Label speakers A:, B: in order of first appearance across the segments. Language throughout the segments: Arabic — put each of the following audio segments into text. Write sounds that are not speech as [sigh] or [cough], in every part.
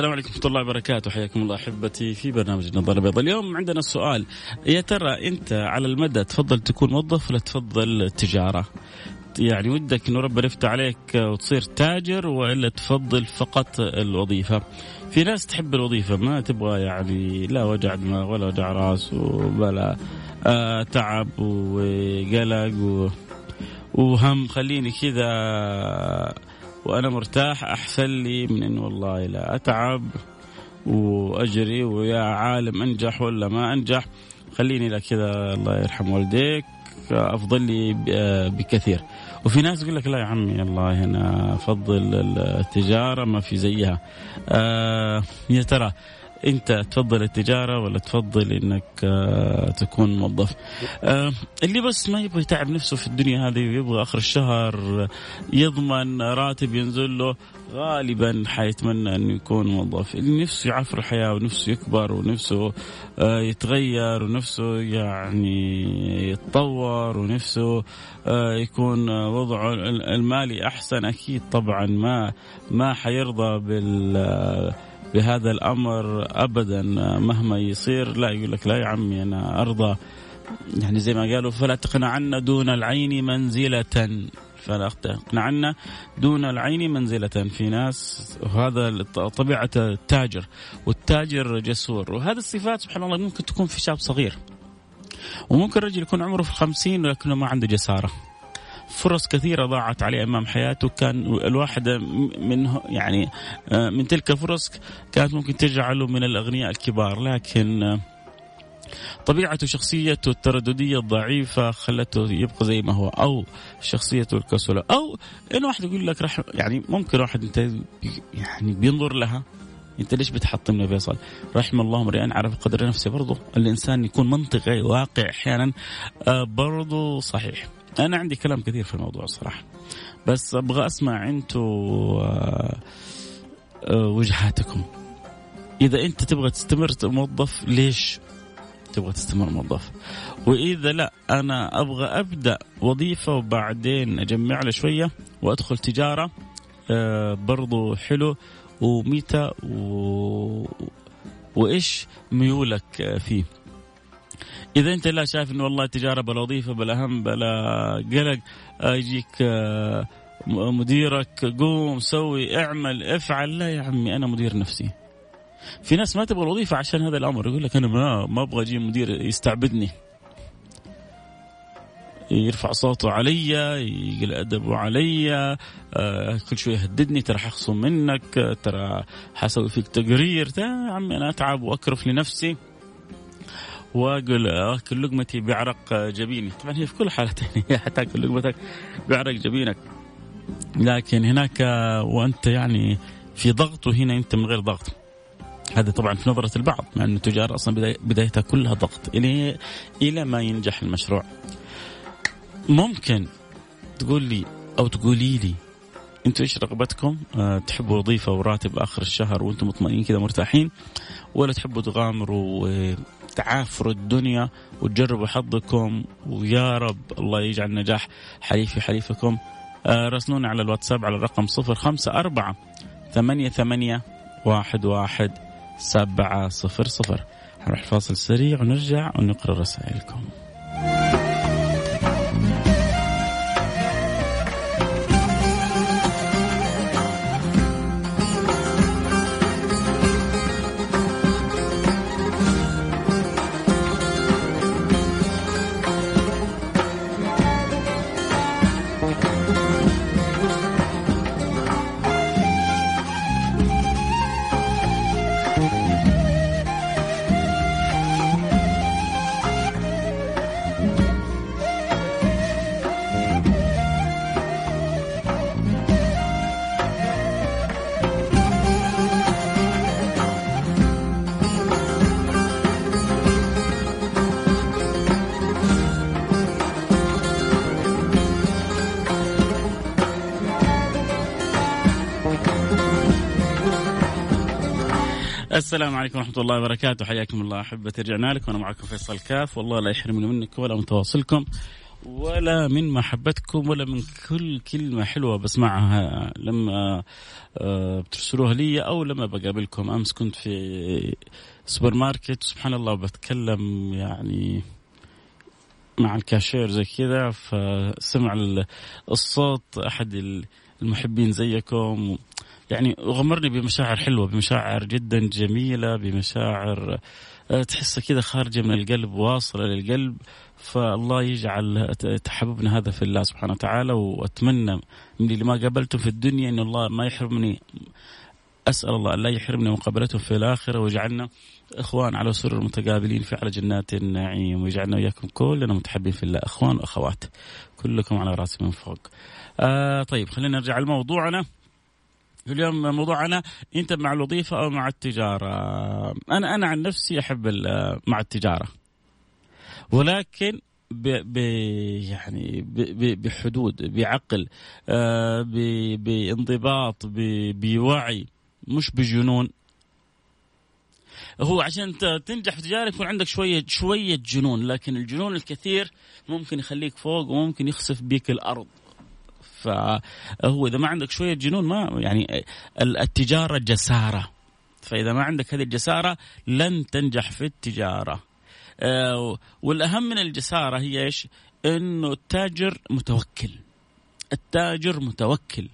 A: السلام عليكم ورحمة الله وبركاته. حياكم الله أحبتي في برنامج النظارة البيضاء. اليوم عندنا سؤال. يا ترى أنت على المدى تفضل تكون موظف ولا تفضل تجارة؟ يعني ودك إنه ربنا يفتح عليك وتصير تاجر ولا تفضل فقط الوظيفة؟ في ناس تحب الوظيفة ما تبغى يعني لا وجع دماغ ولا وجع راس وبلا آه تعب وقلق وهم. خليني كذا وأنا مرتاح أحسن لي من إنه والله لا أتعب وأجري ويا عالم أنجح ولا ما أنجح. خليني لا كذا الله يرحم والديك أفضل لي بكثير. وفي ناس يقول لك لا يا عمي الله أنا أفضل التجارة ما في زيها. آه يا ترى انت تفضل التجارة ولا تفضل انك آه تكون موظف؟ آه اللي بس ما يبغى يتعب نفسه في الدنيا هذه ويبغى آخر الشهر يضمن راتب ينزل له غالبا حيتمنى انه يكون موظف. اللي نفسه يعفر الحياة ونفسه يكبر ونفسه آه يتغير ونفسه يعني يتطور ونفسه يكون وضعه المالي أحسن. أكيد طبعا ما ما حيرضى بال بهذا الأمر ابدا مهما يصير لا يقول لك لا يا عمي أنا أرضى. يعني زي ما قالوا فلا تقنعن دون العين منزلة. فلا تقنعن دون العين منزلة. في ناس وهذا طبيعة التاجر والتاجر جسور. وهذه الصفات سبحان الله ممكن تكون في شاب صغير. وممكن رجل يكون عمره في الخمسين ولكنه ما عنده جسارة. فرص كثيرة ضاعت عليه أمام حياته كان الواحدة من يعني من تلك الفرص كانت ممكن تجعله من الأغنياء الكبار لكن طبيعته شخصيته الترددية الضعيفة خلته يبقى زي ما هو أو شخصيته الكسولة أو انه واحد يقول لك رح يعني ممكن واحد أنت يعني بينظر لها أنت ليش بتحطمني فيصل؟ رحم الله امرئ عرف قدر نفسه برضه الإنسان يكون منطقي واقع أحيانا برضه صحيح. أنا عندي كلام كثير في الموضوع صراحة. بس أبغى أسمع أنتم وجهاتكم. إذا أنت تبغى تستمر موظف ليش تبغى تستمر موظف؟ وإذا لا أنا أبغى أبدأ وظيفة وبعدين أجمع له شوية وأدخل تجارة برضو حلو ومتى و... وإيش ميولك فيه؟ إذا أنت لا شايف إنه والله تجارة بلا وظيفة بلا هم بلا قلق يجيك مديرك قوم سوي اعمل افعل. لا يا عمي أنا مدير نفسي. في ناس ما تبغى الوظيفة عشان هذا الأمر. يقول لك أنا ما ما أبغى أجي مدير يستعبدني. يرفع صوته علي يقل ادبه علي آه كل شوية يهددني ترى حخصم منك آه ترى حسوي فيك تقرير. يا عمي أنا أتعب وأكرف لنفسي. واقول اكل لقمتي بعرق جبيني. طبعا هي في كل حالتين [laughs] هي حتاكل لقمتك بعرق جبينك. لكن هناك وأنت يعني في ضغط وهنا أنت من غير ضغط. هذا طبعا في نظرة البعض مع أن التجارة أصلا بدايتها كلها ضغط. إلى إلى ما ينجح المشروع. ممكن تقول لي أو تقولي لي أنتم إيش رغبتكم؟ أه تحبوا وظيفة وراتب آخر الشهر وأنتم مطمئنين كذا مرتاحين ولا تحبوا تغامروا وتعافروا الدنيا وتجربوا حظكم ويا رب الله يجعل نجاح حليفي حليفكم. أه راسلونا على الواتساب على الرقم 054 ثمانية ثمانية واحد واحد سبعة صفر صفر. هنروح فاصل سريع ونرجع ونقرأ رسائلكم. السلام عليكم ورحمة الله وبركاته. حياكم الله أحبتي. رجعنا لكم. وأنا معكم فيصل كاف. والله لا يحرمني منكم ولا من تواصلكم ولا من محبتكم ولا من كل كلمة حلوة بسمعها. لما آه، بترسلوها لي أو لما بقابلكم. أمس كنت في سوبر ماركت سبحان الله بتكلم يعني مع الكاشير زي كذا فسمع الصوت. أحد المحبين زيكم. يعني غمرني بمشاعر حلوة بمشاعر جدا جميلة بمشاعر آه، تحسها كذا خارجة من القلب واصلة للقلب فالله يجعل تحببنا هذا في الله سبحانه وتعالى وأتمنى من اللي ما قابلته في الدنيا إن الله ما يحرمني أسأل الله أن لا يحرمني مقابلته في الآخرة ويجعلنا إخوان على سرر متقابلين في على جنات النعيم ويجعلنا وياكم كلنا متحبين في الله إخوان وأخوات كلكم على راسي من فوق. آه طيب خلينا نرجع لموضوعنا. اليوم موضوعنا أنت مع الوظيفة أو مع التجارة؟ أنا أنا عن نفسي أحب مع التجارة. ولكن ب ب يعني ب ب بحدود بعقل آه ب بانضباط بوعي مش بجنون هو عشان تنجح في التجارة يكون عندك شوية شوية جنون لكن الجنون الكثير ممكن يخليك فوق وممكن يخسف بيك الأرض فهو إذا ما عندك شوية جنون ما يعني التجارة جسارة. فإذا ما عندك هذه الجسارة لن تنجح في التجارة. آه، والأهم من الجسارة هي إيش؟ إنه التاجر متوكل. التاجر متوكل.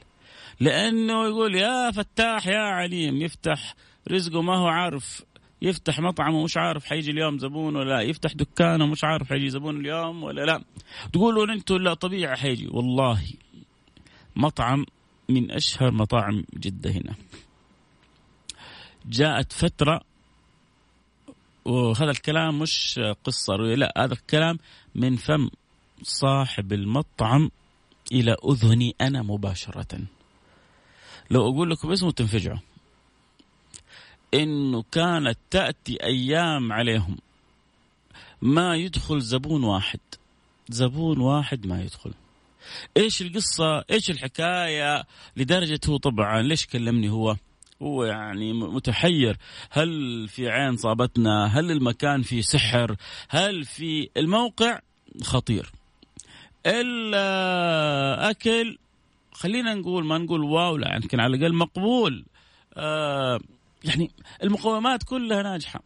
A: لأنه يقول يا فتاح يا عليم يفتح رزقه ما هو عارف يفتح مطعمه مش عارف حيجي اليوم زبون ولا لا يفتح دكانه مش عارف حيجي زبون اليوم ولا لا. تقولوا أنتم لا طبيعي حيجي. والله مطعم من أشهر مطاعم جدة هنا. جاءت فترة وهذا الكلام مش قصة لا هذا الكلام من فم صاحب المطعم إلى أذني أنا مباشرة. لو أقول لكم اسمه تنفجعوا. إنه كانت تأتي أيام عليهم. ما يدخل زبون واحد. زبون واحد ما يدخل. إيش القصة؟ إيش الحكاية؟ لدرجة هو طبعا ليش كلمني هو؟ هو يعني متحير. هل في عين صابتنا؟ هل المكان فيه سحر؟ هل في الموقع؟ خطير. الأكل خلينا نقول ما نقول واو لا يمكن على الأقل مقبول. آه يعني المقومات كلها ناجحة.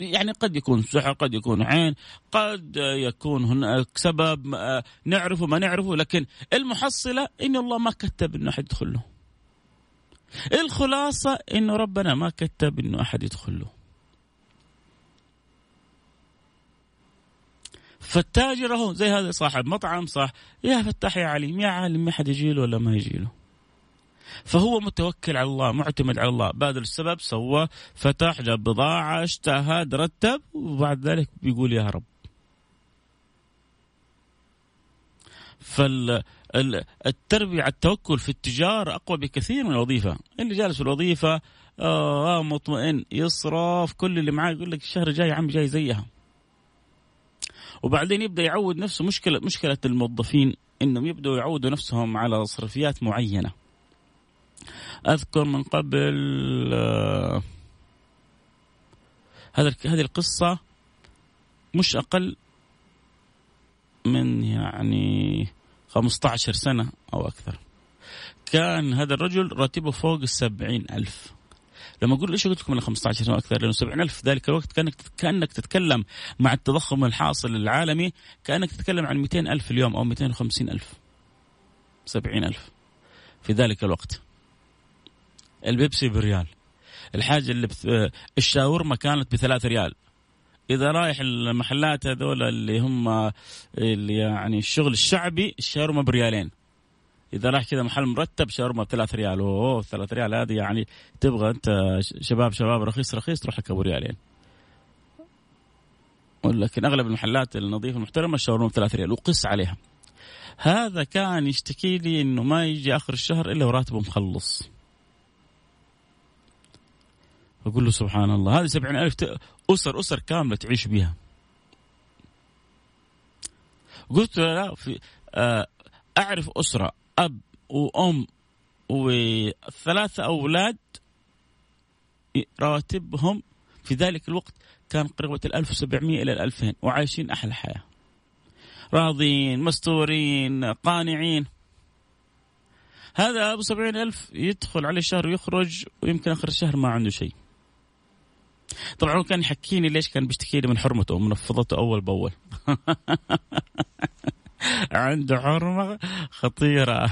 A: يعني قد يكون سحر قد يكون عين قد يكون هناك سبب آه، نعرفه ما نعرفه لكن المحصلة إن الله ما كتب إنه أحد يدخل له الخلاصة انه ربنا ما كتب إنه أحد يدخل له فالتاجر أهو زي هذا صاحب مطعم صح يا فتاح يا عليم يا عالم ما حد يجي له ولا ما يجي له فهو متوكل على الله معتمد على الله. بادر السبب سوى فتح جاب بضاعة اجتهد رتب وبعد ذلك بيقول يا رب. فال التربية على التوكل في التجارة أقوى بكثير من الوظيفة. اللي جالس في الوظيفة آه مطمئن يصرف كل اللي معاه يقول لك الشهر الجاي عم جاي زيها. وبعدين يبدأ يعود نفسه مشكله مشكلة الموظفين إنهم يبدأوا يعودوا نفسهم على صرفيات معينة. أذكر من قبل آه هذا هذه القصة مش أقل من يعني 15 سنة أو أكثر. كان هذا الرجل راتبه فوق السبعين ألف. لما أقول ليش قلت لكم من 15 سنة أكثر؟ لأنه 70 ألف في ذلك الوقت كأنك كأنك تتكلم مع التضخم الحاصل العالمي كأنك تتكلم عن 200 ألف اليوم أو 250 ألف. 70 ألف في ذلك الوقت. البيبسي بريال. الحاجة اللي بث... الشاورما كانت بثلاث ريال. إذا رايح المحلات هذول اللي هم اللي يعني الشغل الشعبي الشاورما بريالين. إذا راح كذا محل مرتب شاورما بثلاث ريال. أوه ثلاث ريال. هذه يعني تبغى أنت شباب شباب رخيص رخيص تروح لك أبو ريالين. ولكن أغلب المحلات النظيفة المحترمة الشاورما بثلاث ريال وقس عليها. هذا كان يشتكي لي إنه ما يجي آخر الشهر إلا وراتبه مخلص. أقول له سبحان الله. هذه سبعين ألف أسر أسر كاملة تعيش بها قلت له في آه، أعرف أسرة أب وأم وثلاثة أولاد رواتبهم في ذلك الوقت كان قرابة ال 1700 إلى ال 2000 وعايشين أحلى حياة. راضين مستورين قانعين. هذا أبو سبعين ألف يدخل عليه الشهر ويخرج ويمكن آخر الشهر ما عنده شيء. طبعا هو كان يحكيني ليش كان بيشتكي لي من حرمته ومنفضته أول بأول. [laughs] عنده حرمة خطيرة.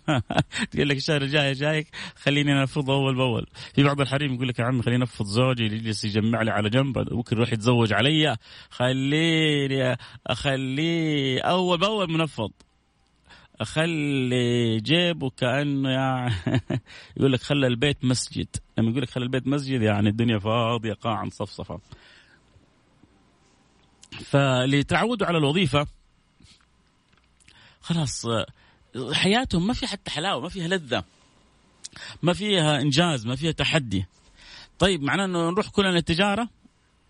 A: [laughs] تقول لك الشهر الجاي جايك خليني انفضه أول بأول. في بعض الحريم يقول لك يا عمي خليني أنفض زوجي يجلس يجمع لي على جنب بكره يروح يتزوج علي. خليني اخليه أول بأول منفض. أخلي جيبه كأنه يعني [laughs] يقول لك خلى البيت مسجد. لما يقول لك خلى البيت مسجد يعني الدنيا فاضية قاعا صفصفه فاللي تعودوا على الوظيفة خلاص حياتهم ما في حتى حلاوة ما فيها لذة ما فيها إنجاز ما فيها تحدي. طيب معناه إنه نروح كلنا التجاره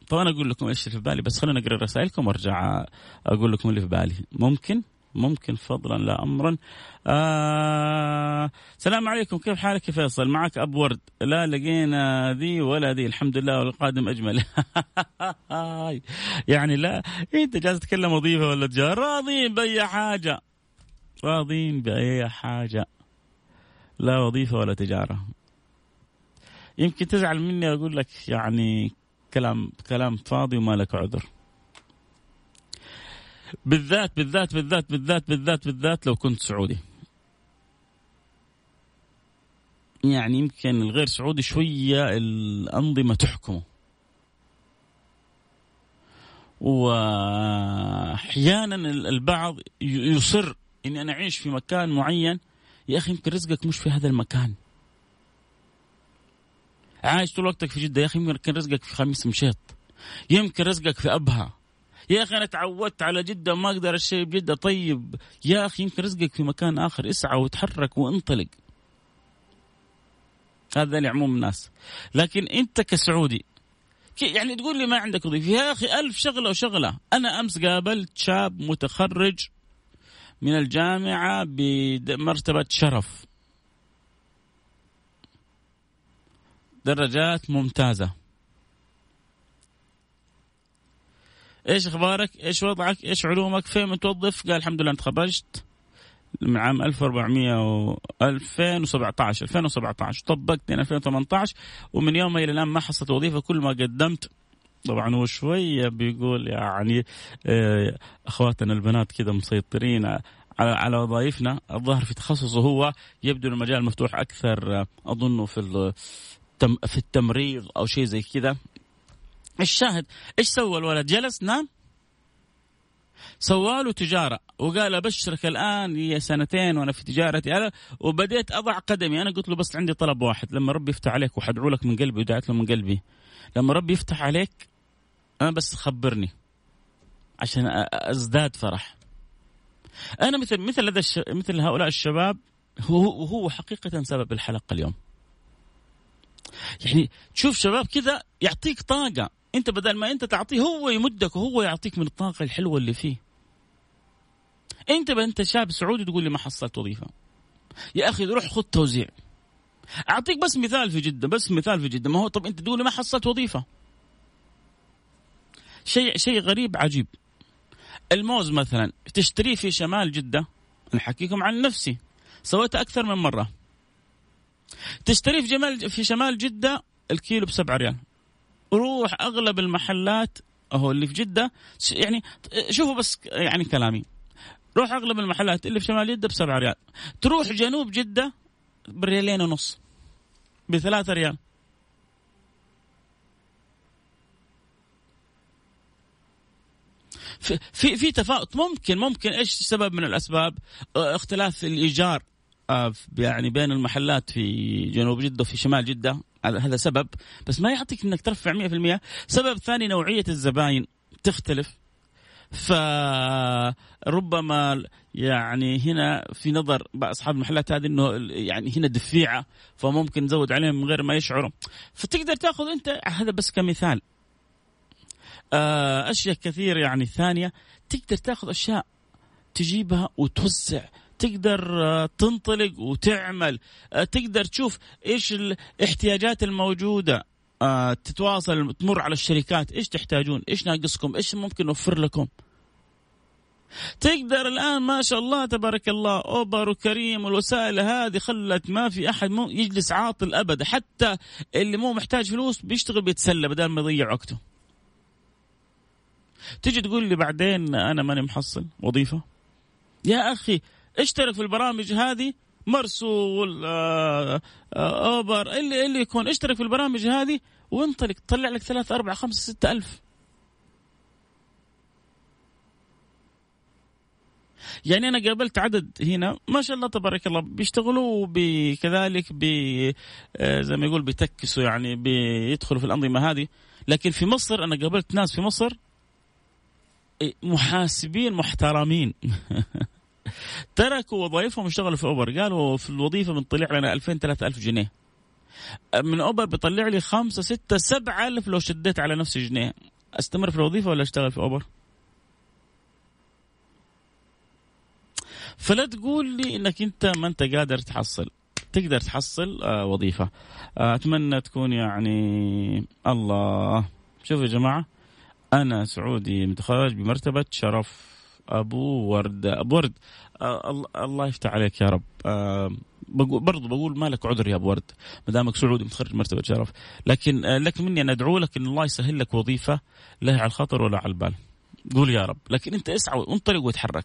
A: طب أنا أقول لكم إيش اللي في بالي بس خلينا نقرا رسائلكم وأرجع أقول لكم اللي في بالي. ممكن؟ ممكن فضلا لا امرا. آه عليكم. كيف حالك يا فيصل؟ معك أب ورد. لا لقينا ذي ولا ذي. الحمد لله والقادم أجمل. [laughs] يعني لا أنت جالس تتكلم وظيفة ولا تجاره راضين بأي حاجة. راضين بأي حاجة. لا وظيفة ولا تجارة. يمكن تزعل مني أقول لك يعني كلام كلام فاضي وما لك عذر. بالذات بالذات بالذات بالذات بالذات بالذات لو كنت سعودي. يعني يمكن الغير سعودي شوية الأنظمة تحكمه. وأحيانا البعض يصر إني أنا أعيش في مكان معين. يا أخي يمكن رزقك مش في هذا المكان. عايش طول وقتك في جدة يا أخي يمكن رزقك في خميس مشيط. يمكن رزقك في أبها. يا أخي أنا تعودت على جدة ما أقدر أشتري بجدة. طيب يا أخي يمكن رزقك في مكان آخر. اسعى وتحرك وانطلق. هذا لعموم الناس. لكن أنت كسعودي يعني تقول لي ما عندك وظيفه يا أخي ألف شغلة وشغلة. أنا أمس قابلت شاب متخرج من الجامعة بمرتبة شرف. درجات ممتازة. إيش أخبارك؟ إيش وضعك؟ إيش علومك؟ فين متوظف؟ قال الحمد لله تخرجت من عام 1400 و 2017 2017 طبقت 2018 ومن يومها إلى الآن ما حصلت وظيفة كل ما قدمت طبعا هو شوية بيقول يعني آه، أخواتنا البنات كذا مسيطرين على على وظائفنا الظاهر في تخصصه هو يبدو المجال مفتوح أكثر آه، أظنه في في التمريض أو شيء زي كذا الشاهد إيش سوى الولد؟ جلس نام؟ سواله تجارة وقال أبشرك الآن هي سنتين وأنا في تجارتي أنا وبديت أضع قدمي. أنا قلت له بس عندي طلب واحد لما ربي يفتح عليك وحدعو لك من قلبي ودعيت له من قلبي لما ربي يفتح عليك أنا بس خبرني عشان أزداد فرح. أنا مثل مثل هذا الش... مثل هؤلاء الشباب هو هو حقيقة سبب الحلقة اليوم. يعني تشوف شباب كذا يعطيك طاقة. انت بدل ما انت تعطيه هو يمدك وهو يعطيك من الطاقة الحلوة اللي فيه. انت انت شاب سعودي تقول لي ما حصلت وظيفة. يا أخي روح خذ توزيع. أعطيك بس مثال في جدة بس مثال في جدة. ما هو طب انت تقول لي ما حصلت وظيفة. شيء شيء غريب عجيب. الموز مثلا تشتريه في شمال جدة. أنا احكيكم عن نفسي. سويتها أكثر من مرة. تشتريه في جمال في شمال جدة الكيلو بسبعة ريال. روح أغلب المحلات أهو اللي في جدة يعني شوفوا بس يعني كلامي. روح أغلب المحلات اللي في شمال جدة بسبعة ريال. تروح جنوب جدة بريالين ونص بثلاثة ريال. في في تفاوت. ممكن ممكن. إيش سبب من الأسباب؟ اختلاف الإيجار آه، يعني بين المحلات في جنوب جدة وفي شمال جدة. هذا سبب بس ما يعطيك إنك ترفع 100% سبب ثاني نوعية الزباين تختلف. فربما يعني هنا في نظر أصحاب المحلات هذه إنه يعني هنا دفيعة فممكن نزود عليهم من غير ما يشعروا. فتقدر تأخذ أنت هذا بس كمثال. آه، أشياء كثير يعني ثانية تقدر تأخذ أشياء تجيبها وتوزع تقدر آه، تنطلق وتعمل. آه، تقدر تشوف إيش الاحتياجات الموجودة آه، تتواصل تمر على الشركات. إيش تحتاجون؟ إيش ناقصكم؟ إيش ممكن نوفر لكم؟ تقدر الآن ما شاء الله تبارك الله اوبر وكريم والوسائل هذه خلت ما في أحد مو يجلس عاطل ابدا حتى اللي مو محتاج فلوس بيشتغل بيتسلى بدل ما يضيع وقته. تيجي تقول لي بعدين أنا ماني محصل وظيفة؟ يا أخي اشترك في البرامج هذه مرسول آه، آه، أوبر اللي اللي يكون. اشترك في البرامج هذه وانطلق. طلع لك ثلاث أربع خمس ستة ألف. يعني أنا قابلت عدد هنا ما شاء الله تبارك الله بيشتغلوا كذلك بي آه، زي ما يقول بيتكسوا يعني بيدخلوا في الأنظمة هذه. لكن في مصر أنا قابلت ناس في مصر محاسبين محترمين. [laughs] تركوا وظائفهم واشتغلوا في أوبر. قالوا في الوظيفة بنطلع لنا 2000 3000 جنيه. من أوبر بيطلع لي 5 6 7000 لو شديت على نفسي جنيه. أستمر في الوظيفة ولا أشتغل في أوبر؟ فلا تقول لي إنك أنت ما أنت قادر تحصل. تقدر تحصل آه وظيفة. آه أتمنى تكون يعني الله. شوفوا يا جماعة أنا سعودي متخرج بمرتبة شرف. أبو ورد أبو ورد آه الله يفتح عليك يا رب. آه بقول برضو بقول ما لك عذر يا أبو ورد ما دامك سعودي متخرج مرتبة شرف. لكن آه لك مني أن أدعو لك أن الله يسهل لك وظيفة لا على الخطر ولا على البال. قول يا رب. لكن أنت اسعى وانطلق وتحرك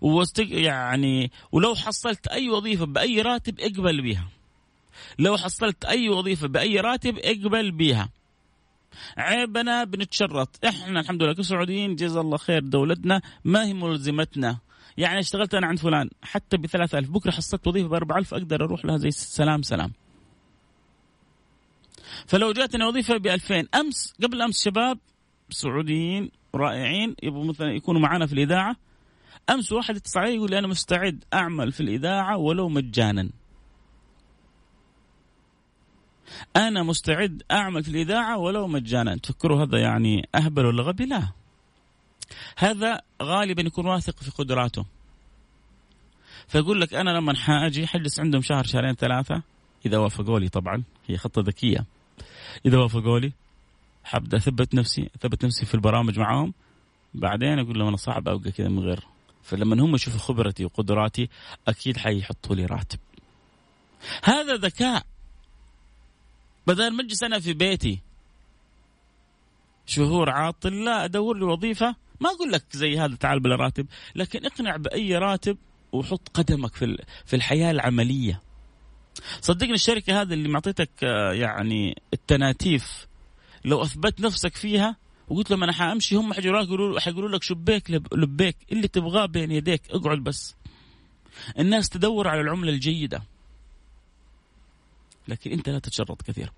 A: واستق يعني ولو حصلت أي وظيفة بأي راتب اقبل بيها لو حصلت أي وظيفة بأي راتب اقبل بيها عيبنا بنتشرط. إحنا الحمد لله كسعوديين جزا الله خير دولتنا ما هي ملزمتنا. يعني اشتغلت أنا عند فلان حتى ب 3000 بكرة حصلت وظيفة ب 4000 أقدر أروح لها زي سلام سلام. فلو جاتني وظيفة ب 2000 أمس قبل أمس شباب سعوديين رائعين يبغوا مثلا يكونوا معنا في الإذاعة أمس واحد اتصل علي يقول لي أنا مستعد أعمل في الإذاعة ولو مجانا. أنا مستعد أعمل في الإذاعة ولو مجانا. تفكروا هذا يعني أهبل ولا غبي؟ لا. هذا غالبا يكون واثق في قدراته. فيقول لك أنا لما حاجي حجلس عندهم شهر شهرين ثلاثة. إذا وافقوا لي طبعا هي خطة ذكية. إذا وافقوا لي حبدأ أثبت نفسي أثبت نفسي في البرامج معاهم. بعدين أقول لهم أنا صعب ابقى كذا من غير. فلما هم يشوفوا خبرتي وقدراتي أكيد حيحطوا لي راتب. هذا ذكاء. بدل ما اجلس أنا في بيتي. شهور عاطل لا أدور لي وظيفة. ما أقول لك زي هذا تعال بلا راتب. لكن اقنع بأي راتب وحط قدمك في في الحياة العملية. صدقني الشركة هذه اللي معطيتك آه، يعني التناتيف لو أثبت نفسك فيها وقلت لهم أنا حأمشي هم حيقولوا حيقولوا لك شبيك لبيك. اللي تبغاه بين يديك اقعد بس. الناس تدور على العملة الجيدة. لكن انت لا تتشرط كثير.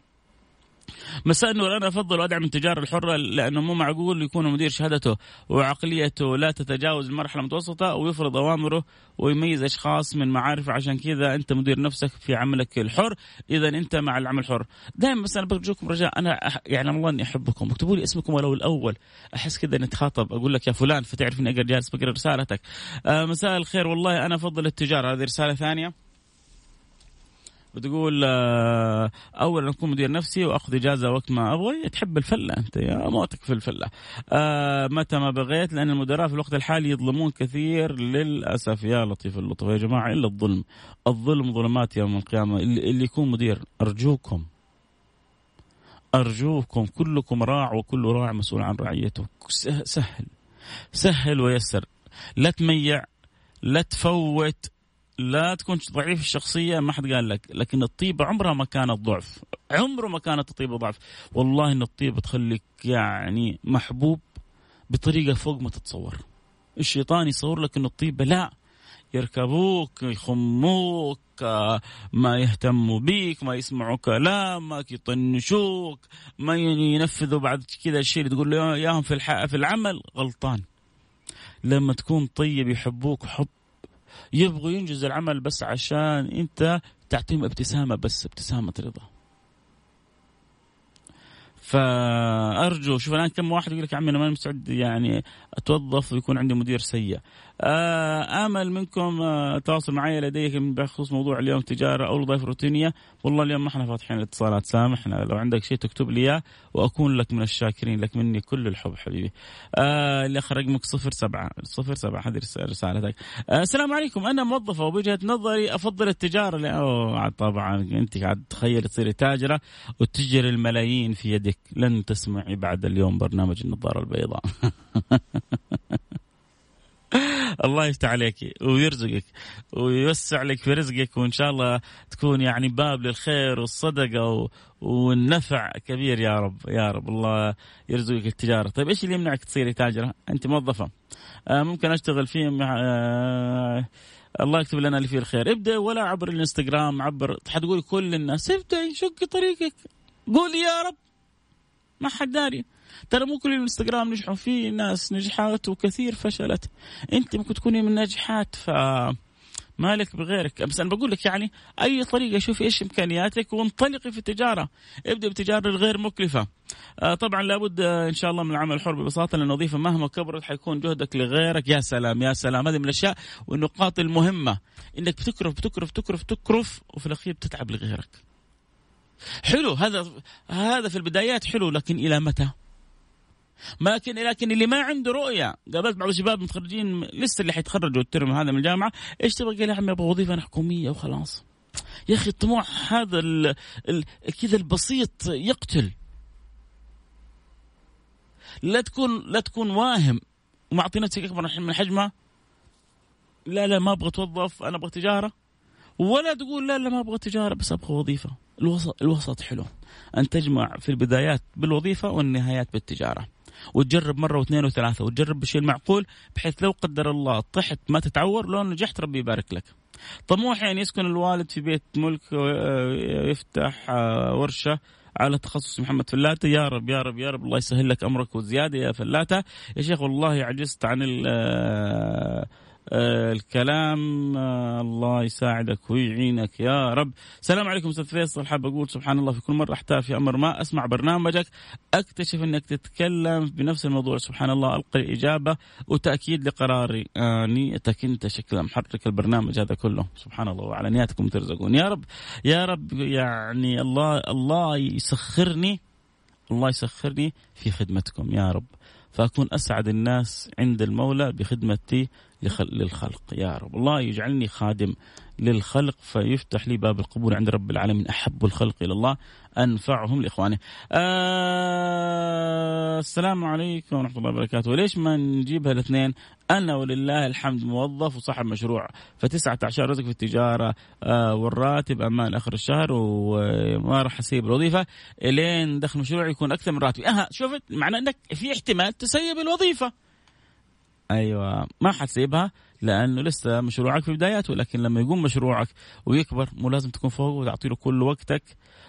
A: مساء النور. أنا أفضل وادعم التجارة الحرة لأنه مو معقول يكون مدير شهادته وعقليته لا تتجاوز المرحلة المتوسطة ويفرض أوامره ويميز أشخاص من معارفه عشان كذا أنت مدير نفسك في عملك الحر. اذا أنت مع العمل الحر. دائما بس أنا برجوكم رجاء. أنا يعني الله أني أحبكم. اكتبوا لي اسمكم ولو الأول. أحس كذا نتخاطب أقول لك يا فلان فتعرف اني أقدر جالس بقرا رسالتك. آه مساء الخير. والله أنا أفضل التجارة. هذه رسالة ثانية. بتقول آه، اولا أكون مدير نفسي وأخذ إجازة وقت ما أبغى تحب الفلة أنت يا موتك في الفلة. آه، متى ما بغيت لأن المدراء في الوقت الحالي يظلمون كثير للأسف. يا لطيف اللطف يا جماعة إلا الظلم. الظلم ظلمات يوم القيامة. اللي يكون مدير أرجوكم. أرجوكم كلكم راع وكل راع مسؤول عن رعيته. سهل. سهل ويسر. لا تميع لا تفوت. لا تكون ضعيف الشخصية ما حد قال لك. لكن الطيبه عمرها ما كانت ضعف عمره ما كانت الطيبه ضعف والله إن الطيبه تخليك يعني محبوب بطريقة فوق ما تتصور. الشيطان يصور لك إن الطيبه لا يركبوك يخموك ما يهتموا بيك ما يسمعوا كلامك يطنشوك ما ينفذوا بعد كذا الشيء اللي تقول له اياهم في في العمل. غلطان. لما تكون طيب يحبوك حب يبغوا ينجز العمل بس عشان انت تعطيهم ابتسامة بس ابتسامة رضا. فأرجو شوف الان كم واحد يقول لك يا عمي أنا ما مستعد يعني أتوظف ويكون عندي مدير سيء. آمل منكم آه، تواصل معي لديك بخصوص موضوع اليوم تجارة أو الوظائف الروتينية. والله اليوم ما إحنا فاتحين الاتصالات سامحنا لو عندك شيء تكتب لي إياه وأكون لك من الشاكرين لك مني كل الحب حبيبي. آه اللي آخر رقمك صفر سبعة صفر سبعة هذه رسالتك. آه السلام عليكم. أنا موظفه وبوجهة نظري أفضل التجارة أوه طبعا أنت قاعد تخيل تصيري تاجرة وتجري الملايين في يدك. لن تسمعي بعد اليوم برنامج النظارة البيضاء. [laughs] [laughs] الله يفتح عليك ويرزقك ويوسع لك في رزقك وإن شاء الله تكون يعني باب للخير والصدقة والنفع كبير يا رب يا رب. الله يرزقك التجارة. طيب إيش اللي يمنعك تصيري تاجرة؟ أنت موظفة. آه ممكن أشتغل فيه مع آه الله يكتب لنا اللي فيه الخير. ابدأ ولا عبر الإنستغرام عبر حتقول كل الناس. ابدأي شقي طريقك. قولي يا رب ما حد داري. ترى مو كل الانستغرام نجحوا في ناس نجحات وكثير فشلت. أنت ممكن تكوني من الناجحات ف مالك بغيرك. بس أنا بقول لك يعني أي طريقة شوفي إيش إمكانياتك وانطلقي في التجارة. ابدأ بتجارة الغير مكلفة. آه طبعا لابد آه إن شاء الله من العمل الحر ببساطة لأن الوظيفه مهما كبرت حيكون جهدك لغيرك. يا سلام يا سلام. هذه من الأشياء والنقاط المهمة إنك بتكرف بتكرف بتكرف تكرف وفي الأخير بتتعب لغيرك. حلو هذا هذا في البدايات حلو لكن إلى متى؟ لكن لكن اللي ما عنده رؤية قابلت بعض الشباب متخرجين لسه اللي حيتخرجوا الترم هذا من الجامعة إيش تبغى؟ قال يا عمي أبغى وظيفة حكومية وخلاص. يا أخي الطموح هذا كذا البسيط يقتل. لا تكون لا تكون واهم. ومعطي نفسك أكبر من حجمها لا لا ما أبغى اتوظف أنا أبغى تجارة. ولا تقول لا لا ما أبغى تجارة بس أبغى وظيفة. الوسط الوسط حلو. أن تجمع في البدايات بالوظيفة والنهايات بالتجارة. وتجرب مرة واثنين وثلاثة وتجرب بالشيء المعقول بحيث لو قدر الله طحت ما تتعور لو نجحت ربي يبارك لك. طموحي ان يسكن الوالد في بيت ملك ويفتح آه، ورشة على تخصص محمد فلاتة يا رب يا رب يا رب الله يسهل لك أمرك وزيادة يا فلاتة يا شيخ والله عجزت عن آه، آه، الكلام آه، الله يساعدك ويعينك يا رب. السلام عليكم أستاذ فيصل. حاب أقول سبحان الله في كل مرة أحتاج في أمر ما أسمع برنامجك. أكتشف أنك تتكلم بنفس الموضوع. سبحان الله ألقي اجابه وتأكيد لقراري. آه نيتك أنت شكلها محرك البرنامج هذا كله. سبحان الله وعلى نياتكم ترزقون. يا رب يا رب يعني الله الله يسخرني الله يسخرني في خدمتكم يا رب. فأكون أسعد الناس عند المولى بخدمتي للخلق. يا رب. الله يجعلني خادم للخلق فيفتح لي باب القبول عند رب العالمين. أحب الخلق إلى الله أنفعهم لإخوانه. آه السلام عليكم ورحمة الله وبركاته. وليش ما نجيبها الاثنين أنا ولله الحمد موظف وصاحب مشروع. فتسعة عشر رزق في التجارة. آه والراتب أمان آخر الشهر وما راح أسيب الوظيفة إلين دخل مشروع يكون أكثر من راتبي. أها شوفت معنى أنك في احتمال تسيب الوظيفة. أيوه ما حتسيبها لأنه لسه مشروعك في بداياته لكن لما يقوم مشروعك ويكبر مو لازم تكون فوقه وتعطي له كل وقتك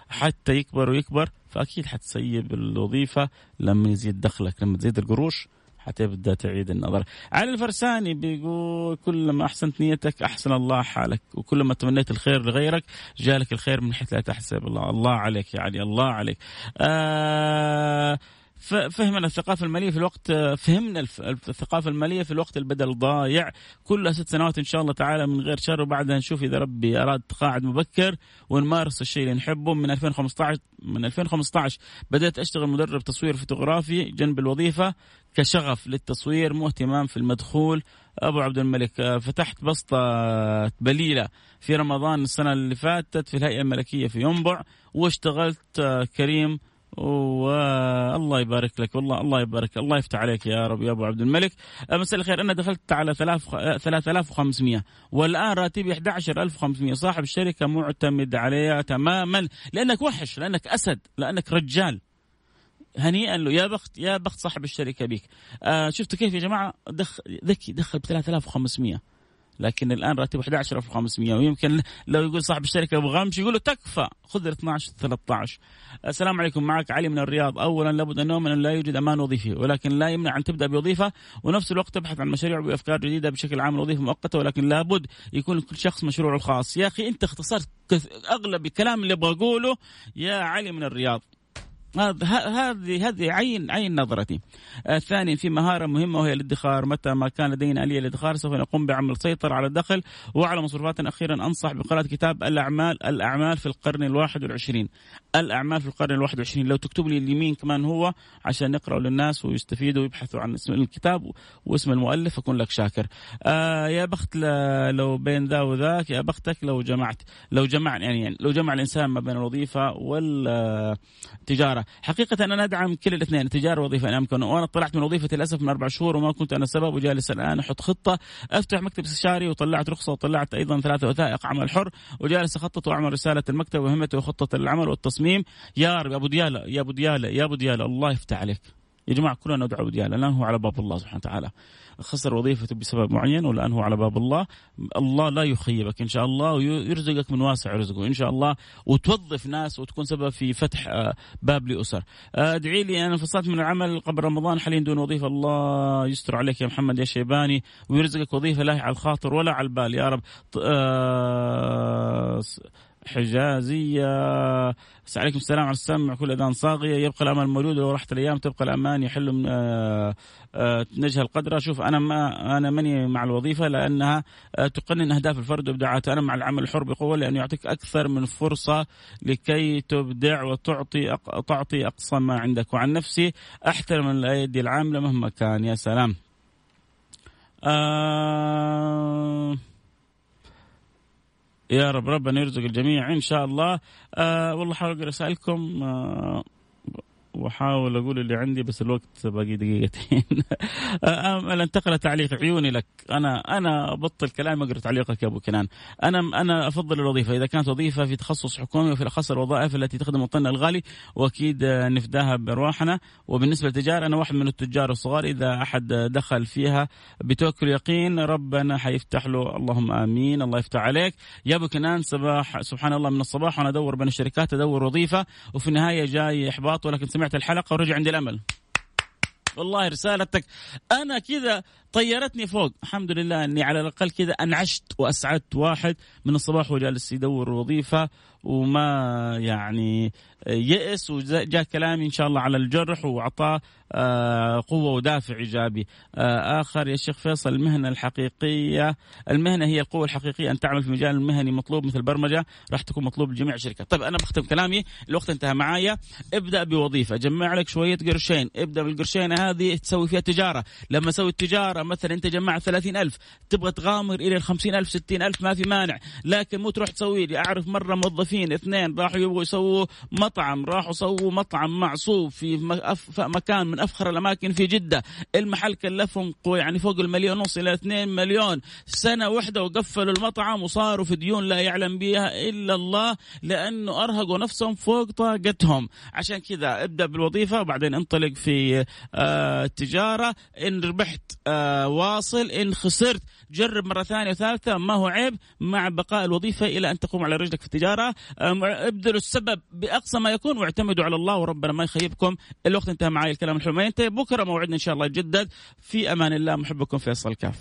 A: حتى يكبر ويكبر فأكيد حتسيب الوظيفة لما يزيد دخلك لما تزيد القروش حتبدأ تعيد النظر. علي الفرساني بيقول كلما أحسنت نيتك أحسن الله حالك وكلما تمنيت الخير لغيرك جالك الخير من حيث لا تحسب الله الله عليك يا علي الله عليك. آه فهمنا الثقافة المالية في الوقت فهمنا الثقافة المالية في الوقت البدل ضايع. كلها ست سنوات إن شاء الله تعالى من غير شر وبعدها نشوف إذا ربي أراد تقاعد مبكر ونمارس الشيء اللي نحبه. من 2015 من 2015 بدأت أشتغل مدرب تصوير فوتوغرافي جنب الوظيفة كشغف للتصوير مو اهتمام في المدخول. أبو عبد الملك فتحت بسطة بليلة في رمضان السنة اللي فاتت في الهيئة الملكية في ينبع واشتغلت كريم والله يبارك لك والله الله يبارك الله يفتح عليك يا رب يا أبو عبد الملك. مساء الخير. أنا دخلت على 3500 والآن راتبي 11500 صاحب الشركة معتمد عليها تماما. لأنك وحش لأنك أسد لأنك رجال. هنيئا له. يا بخت يا بخت صاحب الشركة بيك. آه شفتوا كيف يا جماعة؟ دخل ذكي دخل ب 3500 لكن الآن راتبه 11500 ويمكن لو يقول صاحب الشركة أبو غمش يقول له تكفى خذ ال 12 13 السلام عليكم معك علي من الرياض. اولا لابد ان نؤمن أن لا يوجد أمان وظيفي ولكن لا يمنع أن تبدأ بوظيفة ونفس الوقت تبحث عن مشاريع وأفكار جديدة بشكل عام الوظيفه مؤقتة ولكن لابد يكون كل شخص مشروعه الخاص. يا أخي أنت اختصرت أغلب الكلام اللي أبغى أقوله يا علي من الرياض. هذه هذه عين عين نظرتي. الثاني في مهارة مهمة وهي الادخار، متى ما كان لدينا اليه الادخار سوف نقوم بعمل سيطرة على الدخل وعلى مصروفات أخيرا أنصح بقراءة كتاب الاعمال الأعمال في القرن الواحد والعشرين. الأعمال في القرن الواحد والعشرين لو تكتب لي اليمين كمان هو عشان نقرأ للناس ويستفيدوا ويبحثوا عن اسم الكتاب واسم المؤلف أكون لك شاكر. آه يا بخت لو بين ذا وذاك يا بختك لو جمعت لو جمع يعني لو جمع الإنسان ما بين الوظيفة والتجاره، حقيقة أنا أدعم كل الاثنين التجارة والوظيفة. ان أمكن وأنا طلعت من وظيفتي للأسف من أربع شهور وما كنت أنا السبب وجالس الآن أحط خطة أفتح مكتب استشاري وطلعت رخصة وطلعت أيضا ثلاثة وثائق عمل حر وجالس أخطط وأعمل رسالة المكتب وهمته وخطة العمل والتصميم. يا رب يا أبو ديالة يا أبو ديالة يا أبو ديالة الله يفتح عليك. يا جماعة كلنا ندعو أبو ديالة لأن هو على باب الله سبحانه وتعالى. خسر وظيفته بسبب معين والان هو على باب الله. الله لا يخيبك. إن شاء الله ويرزقك من واسع رزقه. إن شاء الله وتوظف ناس وتكون سبب في فتح آه، باب لأسر. آه، ادعي لي أنا انفصلت من العمل قبل رمضان. حاليا دون وظيفة. الله يستر عليك يا محمد يا شيباني. ويرزقك وظيفة لا على الخاطر ولا على البال. يا رب. آه، حجازية. عليكم السلام على السمع كل أذان صاغية. يبقى الأمل موجود ولو راحت الأيام تبقى الأمان يحل آه، آه، نجه القدر شوف أنا ما أنا ماني مع الوظيفة لأنها آه، تقنن أهداف الفرد وإبداعاته. أنا مع العمل الحر بقوة لأنه يعطيك أكثر من فرصة لكي تبدع وتعطي تعطي أقصى ما عندك. وعن نفسي أحترم الأيدي العاملة مهما كان. يا سلام. آه يا رب ربنا يرزق الجميع إن شاء الله. آه والله حاول رسائلكم آه واحاول أقول اللي عندي بس الوقت باقي دقيقتين. [laughs] انتقل تعليق عيوني لك. أنا أنا أبطل كلام أقرأ تعليقك يا أبو كنان. أنا أنا أفضل الوظيفة. إذا كانت وظيفة في تخصص حكومي وفي الأخص الوظائف التي تخدم وطننا الغالي وأكيد نفداها بأرواحنا. وبالنسبة للتجار أنا واحد من التجار الصغار. إذا أحد دخل فيها بتوكل يقين ربنا حيفتح له. اللهم آمين. الله يفتح عليك. يا أبو كنان صباح سبحان الله من الصباح وأنا أدور بين الشركات أدور وظيفة وفي النهاية جاي إحباط ولكن سمعت الحلقة ورجع عندي الأمل. والله رسالتك أنا كذا طيرتني فوق الحمد لله إني على الأقل كذا أنعشت وأسعدت واحد من الصباح وجالس يدور وظيفة وما يعني يئس وجاء كلامي إن شاء الله على الجرح وأعطاه آه، قوة ودافع إيجابي. آه، آخر يا شيخ فيصل المهنة الحقيقية المهنة هي القوة الحقيقية أن تعمل في مجال المهني مطلوب مثل البرمجه راح تكون مطلوب لجميع الشركات. طيب أنا بختم كلامي الوقت انتهى معايا ابدأ بوظيفة جمع لك شوية قرشين ابدأ بالقرشين هذه تسوي فيها تجارة لما أسوي التجارة مثلا أنت جمعت 30000 تبغى تغامر إلى ال 50000 60000 ما في مانع. لكن مو تروح تسوي لي أعرف مرة موظفين اثنين راحوا يبغوا يسووا مطعم راحوا سووا مطعم معصوب في مكان من أفخر الأماكن في جدة. المحل كلفهم يعني فوق المليون ونص إلى 2 مليون. سنة واحدة وقفلوا المطعم وصاروا في ديون لا يعلم بها إلا الله لأنه أرهقوا نفسهم فوق طاقتهم. عشان كذا ابدأ بالوظيفة وبعدين انطلق في آه التجارة. إن ربحت آه واصل. إن خسرت جرب مرة ثانية وثالثة ما هو عيب. مع بقاء الوظيفة إلى أن تقوم على رجلك في التجارة. ابذلوا السبب بأقصى ما يكون واعتمدوا على الله وربنا ما يخيبكم. الوقت انتهى معي الكلام الحلو ما ينتهي بكرة موعدنا إن شاء الله يتجدد في أمان الله محبكم فيصل كاف.